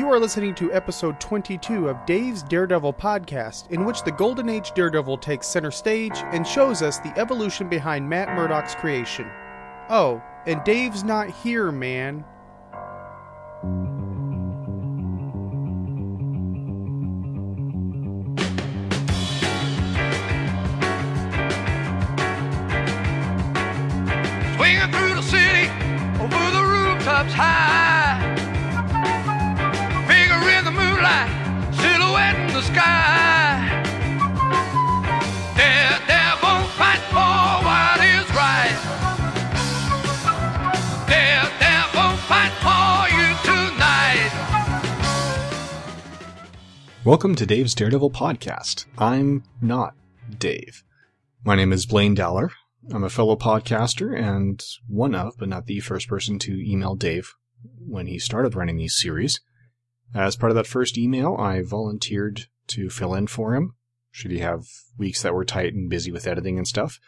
You are listening to episode 22 of Dave's Daredevil podcast, in which the Golden Age Daredevil takes center stage and shows us the evolution behind Matt Murdock's creation. Oh, and Dave's not here, man. Welcome to Dave's Daredevil podcast. I'm not Dave. My name is Blaine Dowler. I'm a fellow podcaster and one of, but not the first person to email Dave when he started running these series. As part of that first email, I volunteered to fill in for him, should he have weeks that were tight and busy with editing and stuff.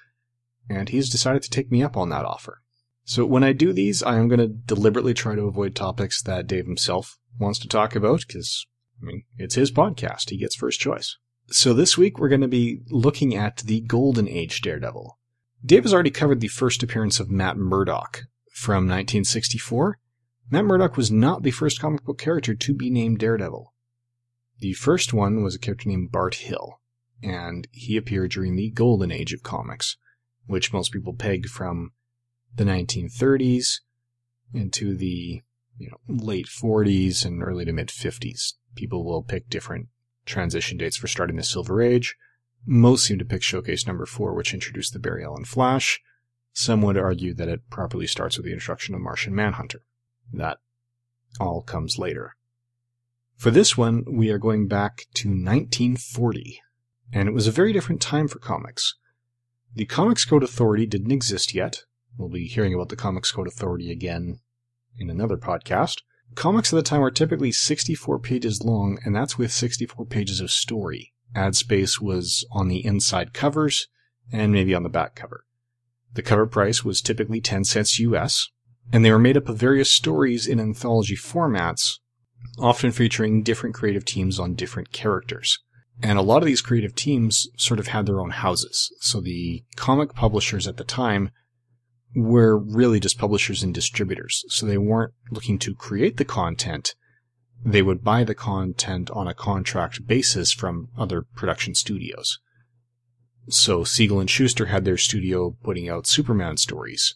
And he's decided to take me up on that offer. So when I do these, I am going to deliberately try to avoid topics that Dave himself wants to talk about, because, I mean, it's his podcast. He gets first choice. So this week we're going to be looking at the Golden Age Daredevil. Dave has already covered the first appearance of Matt Murdock from 1964. Matt Murdock was not the first comic book character to be named Daredevil. The first one was a character named Bart Hill, and he appeared during the Golden Age of comics, which most people pegged from the 1930s into the you know, late 40s and early to mid 50s. People will pick different transition dates for starting the Silver Age. Most seem to pick Showcase number 4, which introduced the Barry Allen Flash. Some would argue that it properly starts with the introduction of Martian Manhunter. That all comes later. For this one, we are going back to 1940, and it was a very different time for comics. The Comics Code Authority didn't exist yet. We'll be hearing about the Comics Code Authority again in another podcast. Comics at the time were typically 64 pages long, and that's with 64 pages of story. Ad space was on the inside covers and maybe on the back cover. The cover price was typically 10 cents US, and they were made up of various stories in anthology formats, often featuring different creative teams on different characters. And a lot of these creative teams sort of had their own houses. So the comic publishers at the time were really just publishers and distributors. So they weren't looking to create the content. They would buy the content on a contract basis from other production studios. So Siegel and Shuster had their studio putting out Superman stories.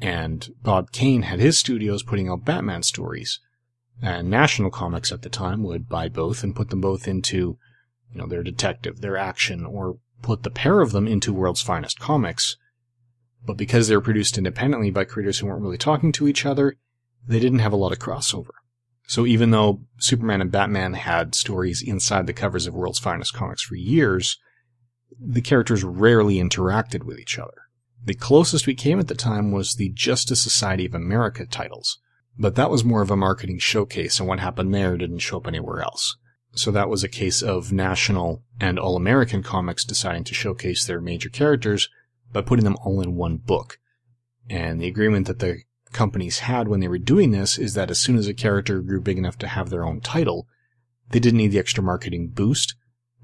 And Bob Kane had his studios putting out Batman stories. And National Comics at the time would buy both and put them both into, you know, their detective, their action, or put the pair of them into World's Finest Comics. But because they were produced independently by creators who weren't really talking to each other, they didn't have a lot of crossover. So even though Superman and Batman had stories inside the covers of World's Finest Comics for years, the characters rarely interacted with each other. The closest we came at the time was the Justice Society of America titles, but that was more of a marketing showcase and what happened there didn't show up anywhere else. So that was a case of National and All American Comics deciding to showcase their major characters by putting them all in one book. And the agreement that the companies had when they were doing this is that as soon as a character grew big enough to have their own title, they didn't need the extra marketing boost,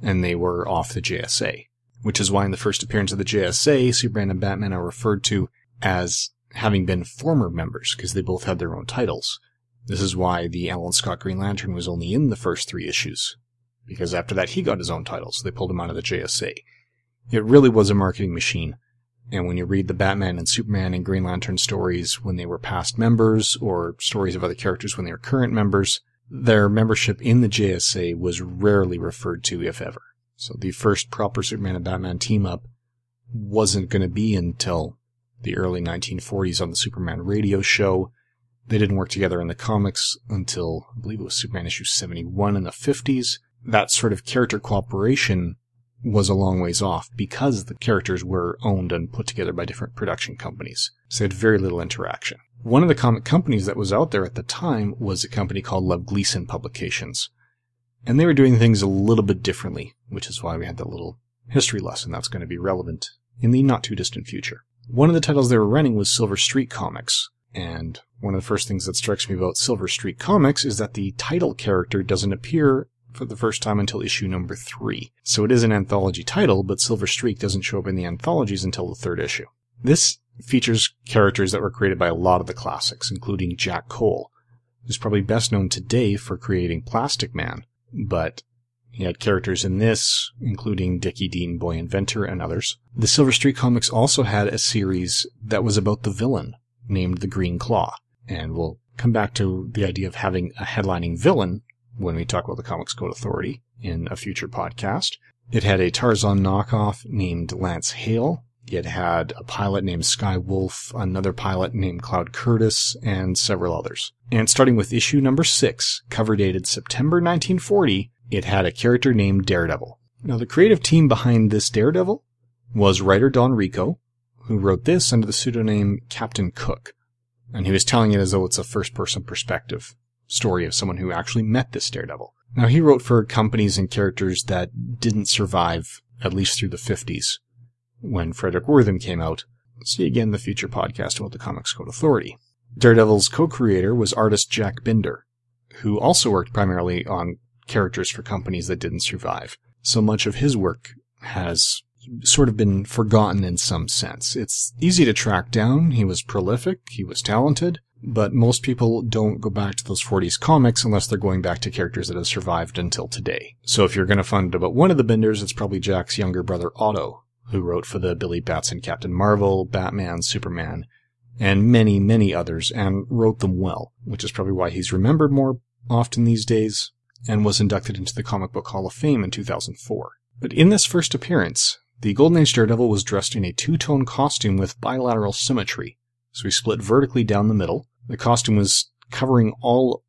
and they were off the JSA. Which is why in the first appearance of the JSA, Superman and Batman are referred to as having been former members, because they both had their own titles. This is why the Alan Scott Green Lantern was only in the first three issues, because after that he got his own title, so they pulled him out of the JSA. It really was a marketing machine, and when you read the Batman and Superman and Green Lantern stories when they were past members, or stories of other characters when they were current members, their membership in the JSA was rarely referred to, if ever. So the first proper Superman and Batman team up wasn't going to be until the early 1940s on the Superman radio show. They didn't work together in the comics until, I believe it was Superman issue 71 in the 50s. That sort of character cooperation was a long ways off because the characters were owned and put together by different production companies. So they had very little interaction. One of the comic companies that was out there at the time was a company called Lev Gleason Publications. And they were doing things a little bit differently, which is why we had that little history lesson that's going to be relevant in the not too distant future. One of the titles they were running was Silver Streak Comics, And one of the first things that strikes me about Silver Streak Comics is that the title character doesn't appear for the first time until issue number three. So it is an anthology title, but Silver Streak doesn't show up in the anthologies until the third issue. This features characters that were created by a lot of the classics, including Jack Cole, who's probably best known today for creating Plastic Man, but he had characters in this, including Dickie Dean, Boy Inventor, and others. The Silver Streak comics also had a series that was about the villain, named the Green Claw. And we'll come back to the idea of having a headlining villain when we talk about the Comics Code Authority in a future podcast. It had a Tarzan knockoff named Lance Hale. It had a pilot named Sky Wolf, another pilot named Cloud Curtis, and several others. And starting with issue number six, cover dated September 1940, it had a character named Daredevil. Now, the creative team behind this Daredevil was writer Don Rico, who wrote this under the pseudonym Captain Cook. And he was telling it as though it's a first person perspective story of someone who actually met this Daredevil. Now, he wrote for companies and characters that didn't survive at least through the 50s when Fredric Wertham came out. See again the future podcast about the Comics Code Authority. Daredevil's co-creator was artist Jack Binder, who also worked primarily on characters for companies that didn't survive. So much of his work has sort of been forgotten in some sense. It's easy to track down. He was prolific. He was talented. But most people don't go back to those 40s comics unless they're going back to characters that have survived until today. So if you're going to find about one of the Binders, it's probably Jack's younger brother Otto, who wrote for the Billy Batson Captain Marvel, Batman, Superman, and many, many others, and wrote them well, which is probably why he's remembered more often these days, and was inducted into the Comic Book Hall of Fame in 2004. But in this first appearance, the Golden Age Daredevil was dressed in a two-tone costume with bilateral symmetry. So he split vertically down the middle. The costume was covering all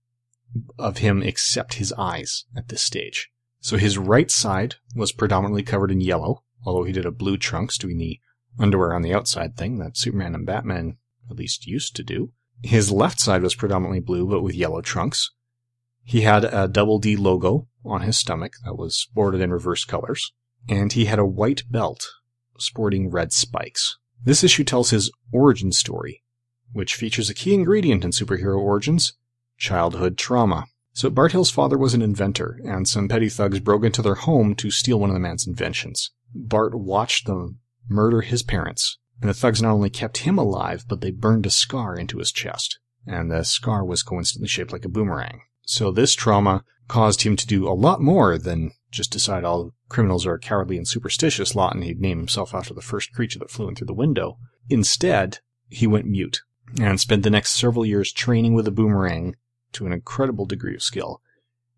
of him except his eyes at this stage. So his right side was predominantly covered in yellow, although he did a blue trunks doing the underwear on the outside thing that Superman and Batman at least used to do. His left side was predominantly blue, but with yellow trunks. He had a double D logo on his stomach that was bordered in reverse colors, and he had a white belt sporting red spikes. This issue tells his origin story, which features a key ingredient in superhero origins childhood trauma. So Bart Hill's father was an inventor, and some petty thugs broke into their home to steal one of the man's inventions. Bart watched them murder his parents, and the thugs not only kept him alive, but they burned a scar into his chest. And the scar was coincidentally shaped like a boomerang. So this trauma caused him to do a lot more than just decide all criminals are cowardly and superstitious lot and he'd name himself after the first creature that flew in through the window. Instead, he went mute and spent the next several years training with a boomerang to an incredible degree of skill,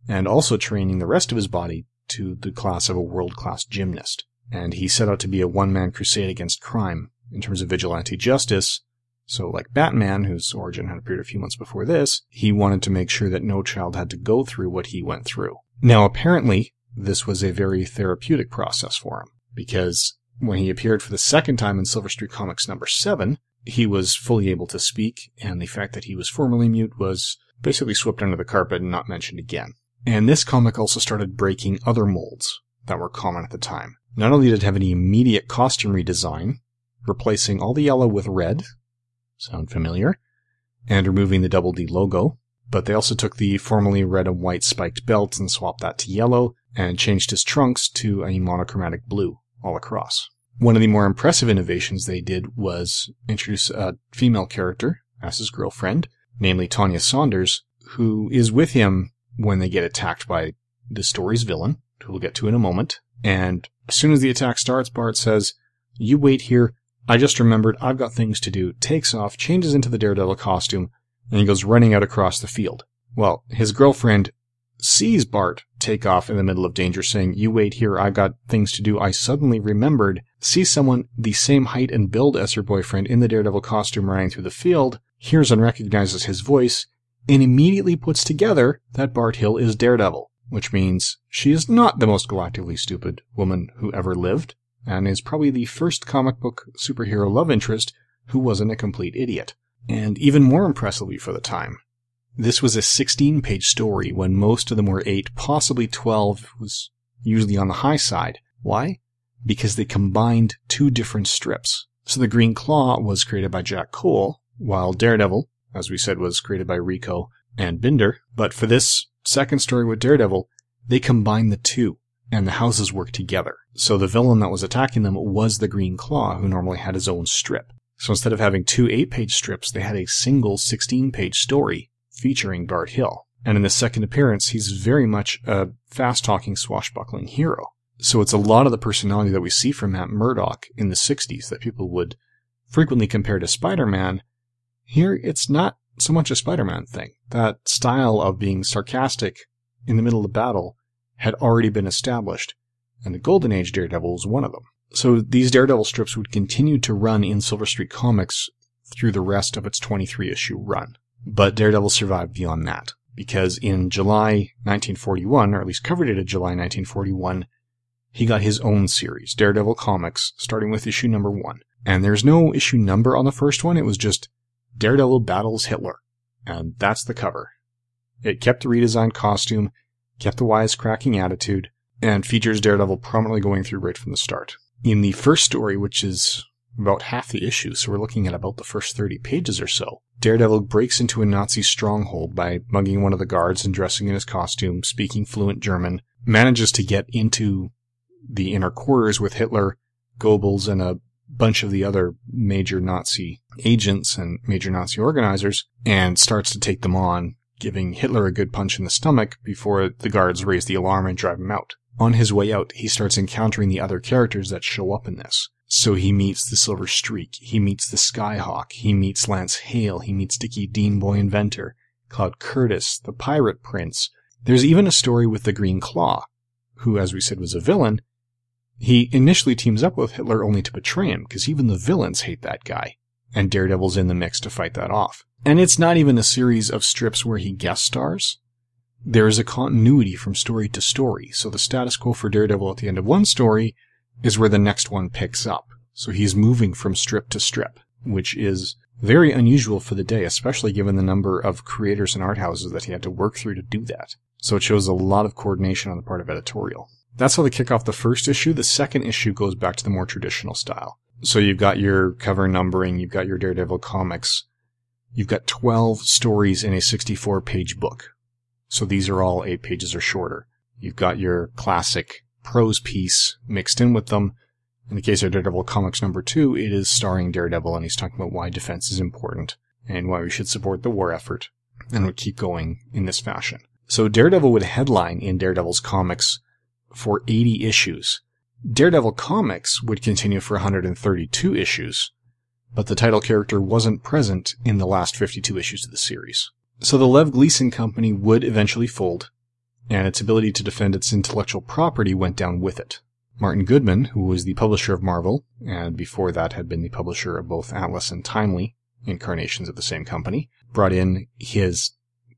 and also training the rest of his body to the class of a world-class gymnast. And he set out to be a one-man crusade against crime in terms of vigilante justice, so, like Batman, whose origin had appeared a few months before this, he wanted to make sure that no child had to go through what he went through. Now, apparently, this was a very therapeutic process for him, because when he appeared for the second time in Silver Streak Comics number 7, he was fully able to speak, and the fact that he was formerly mute was basically swept under the carpet and not mentioned again. And this comic also started breaking other molds that were common at the time. Not only did it have an immediate costume redesign, replacing all the yellow with red, Sound familiar? And removing the double D logo. But they also took the formerly red and white spiked belt and swapped that to yellow and changed his trunks to a monochromatic blue all across. One of the more impressive innovations they did was introduce a female character as his girlfriend, namely Tanya Saunders, who is with him when they get attacked by the story's villain, who we'll get to in a moment. And as soon as the attack starts, Bart says, You wait here, I just remembered I've got things to do, takes off, changes into the Daredevil costume, and he goes running out across the field. Well, his girlfriend sees Bart take off in the middle of danger, saying, You wait here, I've got things to do. I suddenly remembered, sees someone the same height and build as her boyfriend in the Daredevil costume running through the field, hears and recognizes his voice, and immediately puts together that Bart Hill is Daredevil, which means she is not the most galactically stupid woman who ever lived and is probably the first comic book superhero love interest who wasn't a complete idiot. And even more impressively for the time, this was a 16 page story when most of them were 8, possibly 12 was usually on the high side. Why? Because they combined two different strips. So the Green Claw was created by Jack Cole, while Daredevil as we said, was created by Rico and Binder. But for this second story with Daredevil, they combined the two and the houses worked together. So the villain that was attacking them was the Green Claw, who normally had his own strip. So instead of having two eight page strips, they had a single 16 page story featuring Bart Hill. And in the second appearance, he's very much a fast talking, swashbuckling hero. So it's a lot of the personality that we see from Matt Murdock in the 60s that people would frequently compare to Spider Man. Here, it's not so much a Spider Man thing. That style of being sarcastic in the middle of battle had already been established, and the Golden Age Daredevil was one of them. So these Daredevil strips would continue to run in Silver Streak Comics through the rest of its 23 issue run. But Daredevil survived beyond that, because in July 1941, or at least cover dated July 1941, he got his own series, Daredevil Comics, starting with issue number one. And there's no issue number on the first one, it was just Daredevil Battles Hitler. And that's the cover. It kept the redesigned costume, kept the wisecracking attitude, and features Daredevil prominently going through right from the start. In the first story, which is about half the issue, so we're looking at about the first 30 pages or so, Daredevil breaks into a Nazi stronghold by mugging one of the guards and dressing in his costume, speaking fluent German, manages to get into the inner quarters with Hitler, Goebbels, and a bunch of the other major Nazi agents and major Nazi organizers, and starts to take them on, giving Hitler a good punch in the stomach before the guards raise the alarm and drive him out. On his way out, he starts encountering the other characters that show up in this. So he meets the Silver Streak, he meets the Skyhawk, he meets Lance Hale, he meets Dickie Dean Boy Inventor, Cloud Curtis, the Pirate Prince. There's even a story with the Green Claw, who, as we said, was a villain. He initially teams up with Hitler only to betray him, because even the villains hate that guy. And Daredevil's in the mix to fight that off. And it's not even a series of strips where he guest stars. There is a continuity from story to story, so the status quo for Daredevil at the end of one story is where the next one picks up. So he's moving from strip to strip, which is very unusual for the day, especially given the number of creators and art houses that he had to work through to do that. So it shows a lot of coordination on the part of editorial. That's how they kick off the first issue. The second issue goes back to the more traditional style. So you've got your cover numbering, you've got your Daredevil comics, You've got 12 stories in a 64 page book. So these are all eight pages or shorter. You've got your classic prose piece mixed in with them. In the case of Daredevil Comics number two, it is starring Daredevil and he's talking about why defense is important and why we should support the war effort and would keep going in this fashion. So Daredevil would headline in Daredevil's comics for 80 issues. Daredevil Comics would continue for 132 issues, but the title character wasn't present in the last 52 issues of the series. So the Lev Gleason Company would eventually fold, and its ability to defend its intellectual property went down with it. Martin Goodman, who was the publisher of Marvel, and before that had been the publisher of both Atlas and Timely, incarnations of the same company, brought in his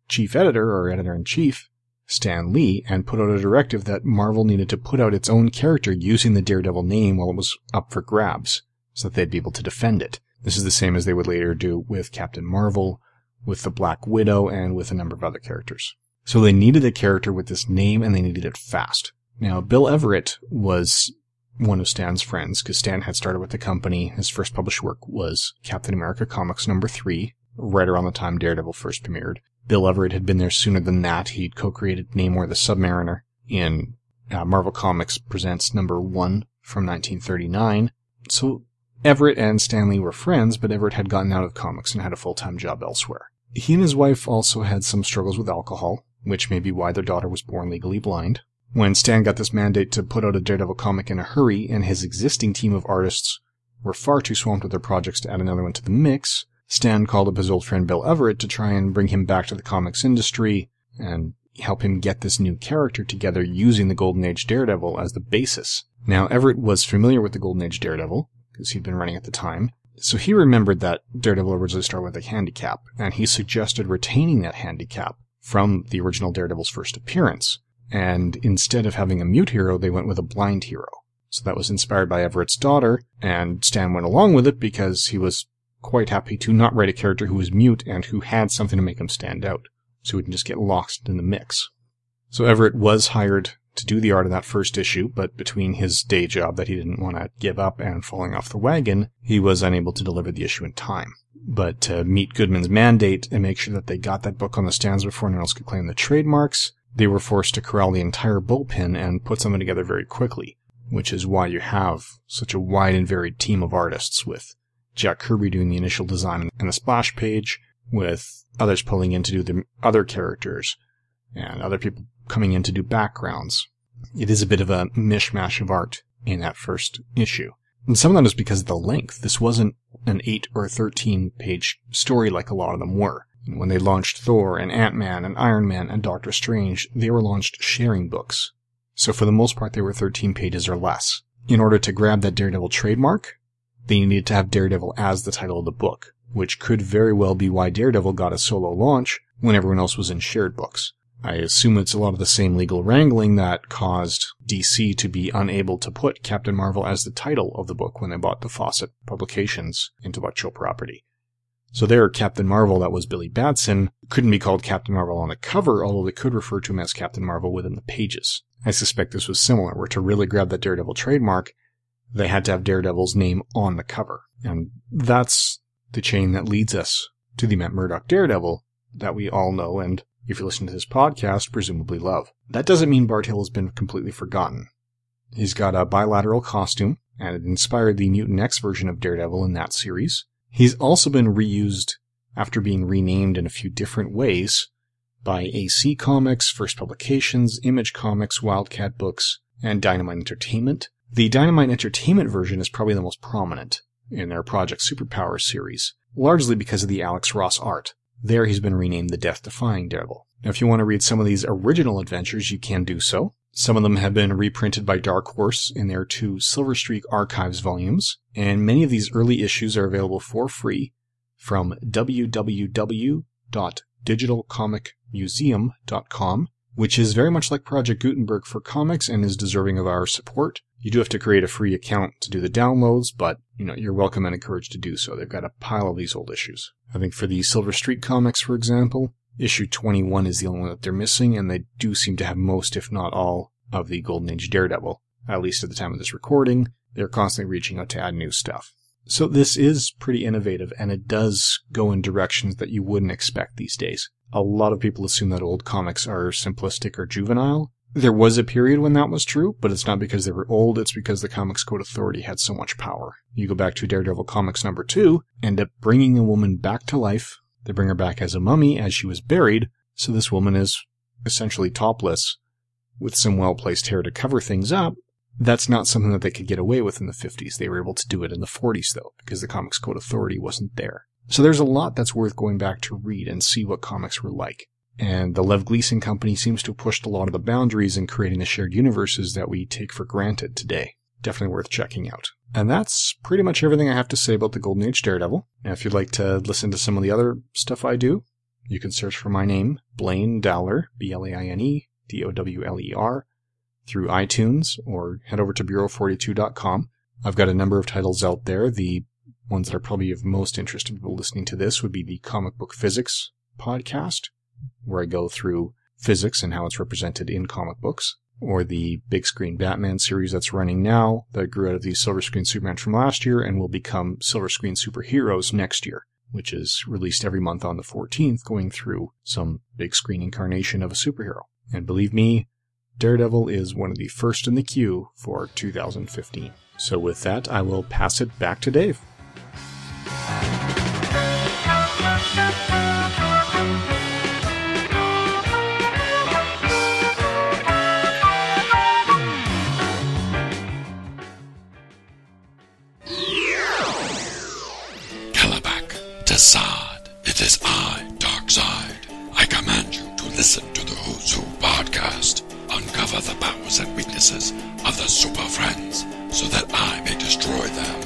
chief editor or editor in chief, Stan Lee, and put out a directive that Marvel needed to put out its own character using the Daredevil name while it was up for grabs, so that they'd be able to defend it. This is the same as they would later do with Captain Marvel, with the Black Widow, and with a number of other characters. So they needed a character with this name and they needed it fast. Now, Bill Everett was one of Stan's friends because Stan had started with the company. His first published work was Captain America Comics number three, right around the time Daredevil first premiered. Bill Everett had been there sooner than that. He'd co-created Namor the Submariner in uh, Marvel Comics Presents number one from 1939. So Everett and Stan Lee were friends, but Everett had gotten out of comics and had a full-time job elsewhere. He and his wife also had some struggles with alcohol, which may be why their daughter was born legally blind. When Stan got this mandate to put out a Daredevil comic in a hurry, and his existing team of artists were far too swamped with their projects to add another one to the mix, Stan called up his old friend Bill Everett to try and bring him back to the comics industry and help him get this new character together using the Golden Age Daredevil as the basis. Now, Everett was familiar with the Golden Age Daredevil, because he'd been running at the time. So he remembered that Daredevil originally started with a handicap, and he suggested retaining that handicap from the original Daredevil's first appearance. And instead of having a mute hero, they went with a blind hero. So that was inspired by Everett's daughter, and Stan went along with it because he was quite happy to not write a character who was mute and who had something to make him stand out, so he wouldn't just get lost in the mix. So Everett was hired to do the art of that first issue, but between his day job that he didn't want to give up and falling off the wagon, he was unable to deliver the issue in time. But to meet Goodman's mandate and make sure that they got that book on the stands before anyone else could claim the trademarks, they were forced to corral the entire bullpen and put something together very quickly, which is why you have such a wide and varied team of artists with Jack Kirby doing the initial design and the splash page, with others pulling in to do the other characters, and other people coming in to do backgrounds. It is a bit of a mishmash of art in that first issue. And some of that is because of the length. This wasn't an 8 or 13 page story like a lot of them were. When they launched Thor and Ant-Man and Iron Man and Doctor Strange, they were launched sharing books. So for the most part, they were 13 pages or less. In order to grab that Daredevil trademark, they needed to have Daredevil as the title of the book, which could very well be why Daredevil got a solo launch when everyone else was in shared books. I assume it's a lot of the same legal wrangling that caused DC to be unable to put Captain Marvel as the title of the book when they bought the Fawcett Publications intellectual property. So there, Captain Marvel, that was Billy Batson, couldn't be called Captain Marvel on the cover, although they could refer to him as Captain Marvel within the pages. I suspect this was similar, where to really grab that Daredevil trademark, they had to have Daredevil's name on the cover. And that's the chain that leads us to the Matt Murdock Daredevil that we all know and, if you listen to this podcast, presumably love. That doesn't mean Bart Hill has been completely forgotten. He's got a bilateral costume, and it inspired the Mutant X version of Daredevil in that series. He's also been reused after being renamed in a few different ways by AC Comics, First Publications, Image Comics, Wildcat Books, and Dynamite Entertainment. The Dynamite Entertainment version is probably the most prominent in their Project Superpower series, largely because of the Alex Ross art. There he's been renamed the Death Defying Devil. Now, if you want to read some of these original adventures, you can do so. Some of them have been reprinted by Dark Horse in their two Silver Streak Archives volumes, and many of these early issues are available for free from www.digitalcomicmuseum.com, which is very much like Project Gutenberg for comics and is deserving of our support. You do have to create a free account to do the downloads, but you know, you're welcome and encouraged to do so. They've got a pile of these old issues. I think for the Silver Streak comics, for example, issue 21 is the only one that they're missing, and they do seem to have most, if not all, of the Golden Age Daredevil, at least at the time of this recording. They're constantly reaching out to add new stuff. So this is pretty innovative, and it does go in directions that you wouldn't expect these days. A lot of people assume that old comics are simplistic or juvenile. There was a period when that was true, but it's not because they were old, it's because the Comics Code Authority had so much power. You go back to Daredevil Comics number two, end up bringing a woman back to life. They bring her back as a mummy as she was buried, so this woman is essentially topless with some well placed hair to cover things up. That's not something that they could get away with in the 50s. They were able to do it in the 40s, though, because the Comics Code Authority wasn't there. So there's a lot that's worth going back to read and see what comics were like. And the Lev Gleason Company seems to have pushed a lot of the boundaries in creating the shared universes that we take for granted today. Definitely worth checking out. And that's pretty much everything I have to say about the Golden Age Daredevil. Now, if you'd like to listen to some of the other stuff I do, you can search for my name, Blaine Dowler, B-L-A-I-N-E, D-O-W-L-E-R, through iTunes or head over to Bureau42.com. I've got a number of titles out there. The ones that are probably of most interest to people listening to this would be the Comic Book Physics podcast, where I go through physics and how it's represented in comic books, or the big screen Batman series that's running now that grew out of the silver screen Superman from last year and will become silver screen superheroes next year, which is released every month on the 14th, going through some big screen incarnation of a superhero. And believe me, Daredevil is one of the first in the queue for 2015. So with that, I will pass it back to Dave. And weaknesses of the Super Friends so that I may destroy them.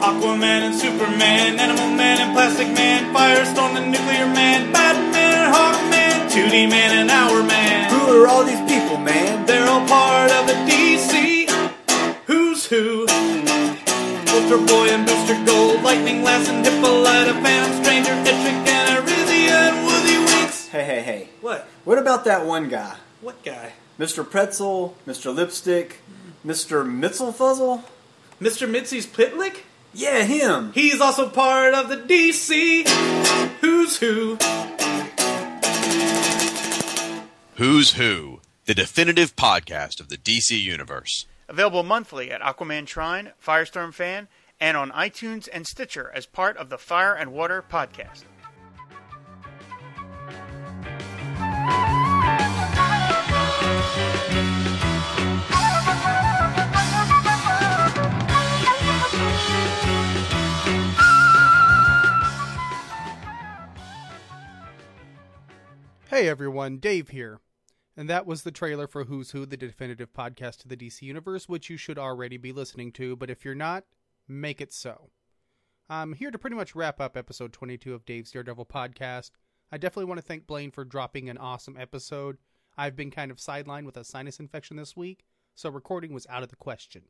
Aquaman and Superman, Animal Man and Plastic Man, Firestorm and Nuclear Man, Batman and Hawkman, 2D Man and Hour Man. Who are all these people, man? They're all part of the DC Who's Who. Ultra Boy and Booster Gold, Lightning Lass and Hippolyta, Phantom Stranger, Etrick and Arisia and Woozy Winks. Hey, hey, hey. What? What about that one guy? What guy? Mr. Pretzel, Mr. Lipstick, Mr. Mitzelfuzzle? Mr. Mitzi's Pitlick? Yeah, him. He's also part of the DC Who's Who. Who's Who, the definitive podcast of the DC Universe. Available monthly at Aquaman Shrine, Firestorm Fan, and on iTunes and Stitcher as part of the Fire and Water podcast. Hey everyone, Dave here. And that was the trailer for Who's Who, the definitive podcast to the DC Universe, which you should already be listening to, but if you're not, make it so. I'm here to pretty much wrap up episode 22 of Dave's Daredevil podcast. I definitely want to thank Blaine for dropping an awesome episode. I've been kind of sidelined with a sinus infection this week, so recording was out of the question.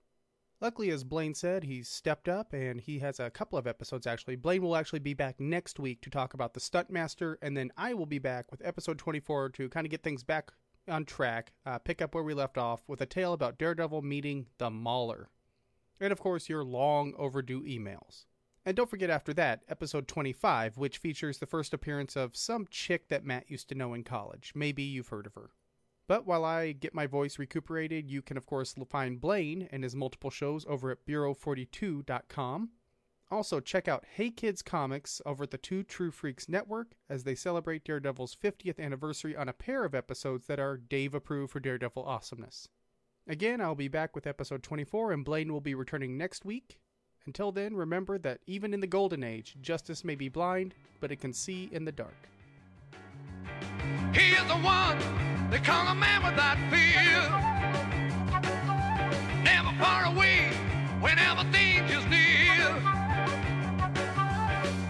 Luckily, as Blaine said, he's stepped up and he has a couple of episodes actually. Blaine will actually be back next week to talk about the Stuntmaster, and then I will be back with episode 24 to kind of get things back on track, uh, pick up where we left off with a tale about Daredevil meeting the Mauler. And of course, your long overdue emails. And don't forget after that, episode 25, which features the first appearance of some chick that Matt used to know in college. Maybe you've heard of her. But while I get my voice recuperated, you can of course find Blaine and his multiple shows over at Bureau42.com. Also, check out Hey Kids Comics over at the Two True Freaks Network as they celebrate Daredevil's 50th anniversary on a pair of episodes that are Dave approved for Daredevil awesomeness. Again, I'll be back with episode 24, and Blaine will be returning next week. Until then, remember that even in the Golden Age, justice may be blind, but it can see in the dark. He is the one man without fear. Never far away near.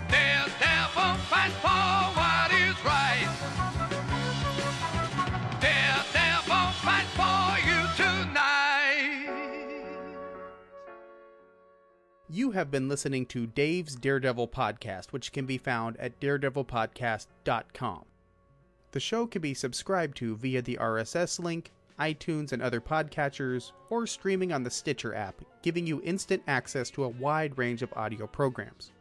Daredevil fights for what is right. Daredevil fights for you tonight. You have been listening to Dave's Daredevil podcast, which can be found at daredevilpodcast.com. The show can be subscribed to via the RSS link, iTunes, and other podcatchers, or streaming on the Stitcher app, giving you instant access to a wide range of audio programs.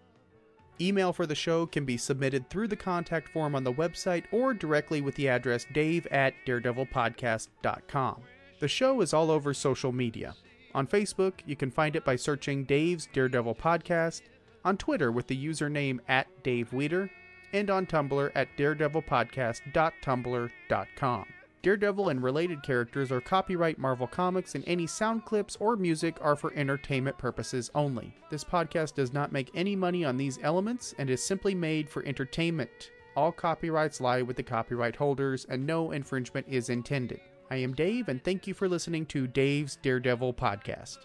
Email for the show can be submitted through the contact form on the website or directly with the address dave at daredevilpodcast.com. The show is all over social media. On Facebook, you can find it by searching Dave's Daredevil Podcast, on Twitter with the username at Dave Weeder, and on Tumblr at daredevilpodcast.tumblr.com. Daredevil and related characters are copyright Marvel Comics, and any sound clips or music are for entertainment purposes only. This podcast does not make any money on these elements and is simply made for entertainment. All copyrights lie with the copyright holders, and no infringement is intended. I am Dave, and thank you for listening to Dave's Daredevil Podcast.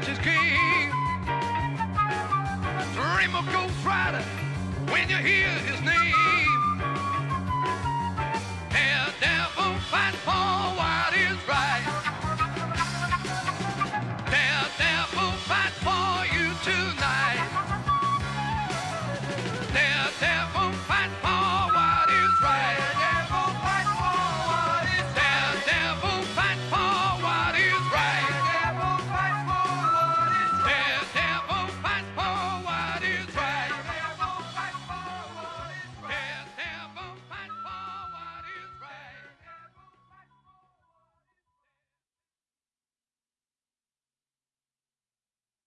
Lost his king. Dream of Ghost Rider when you hear his name. Daredevil fight for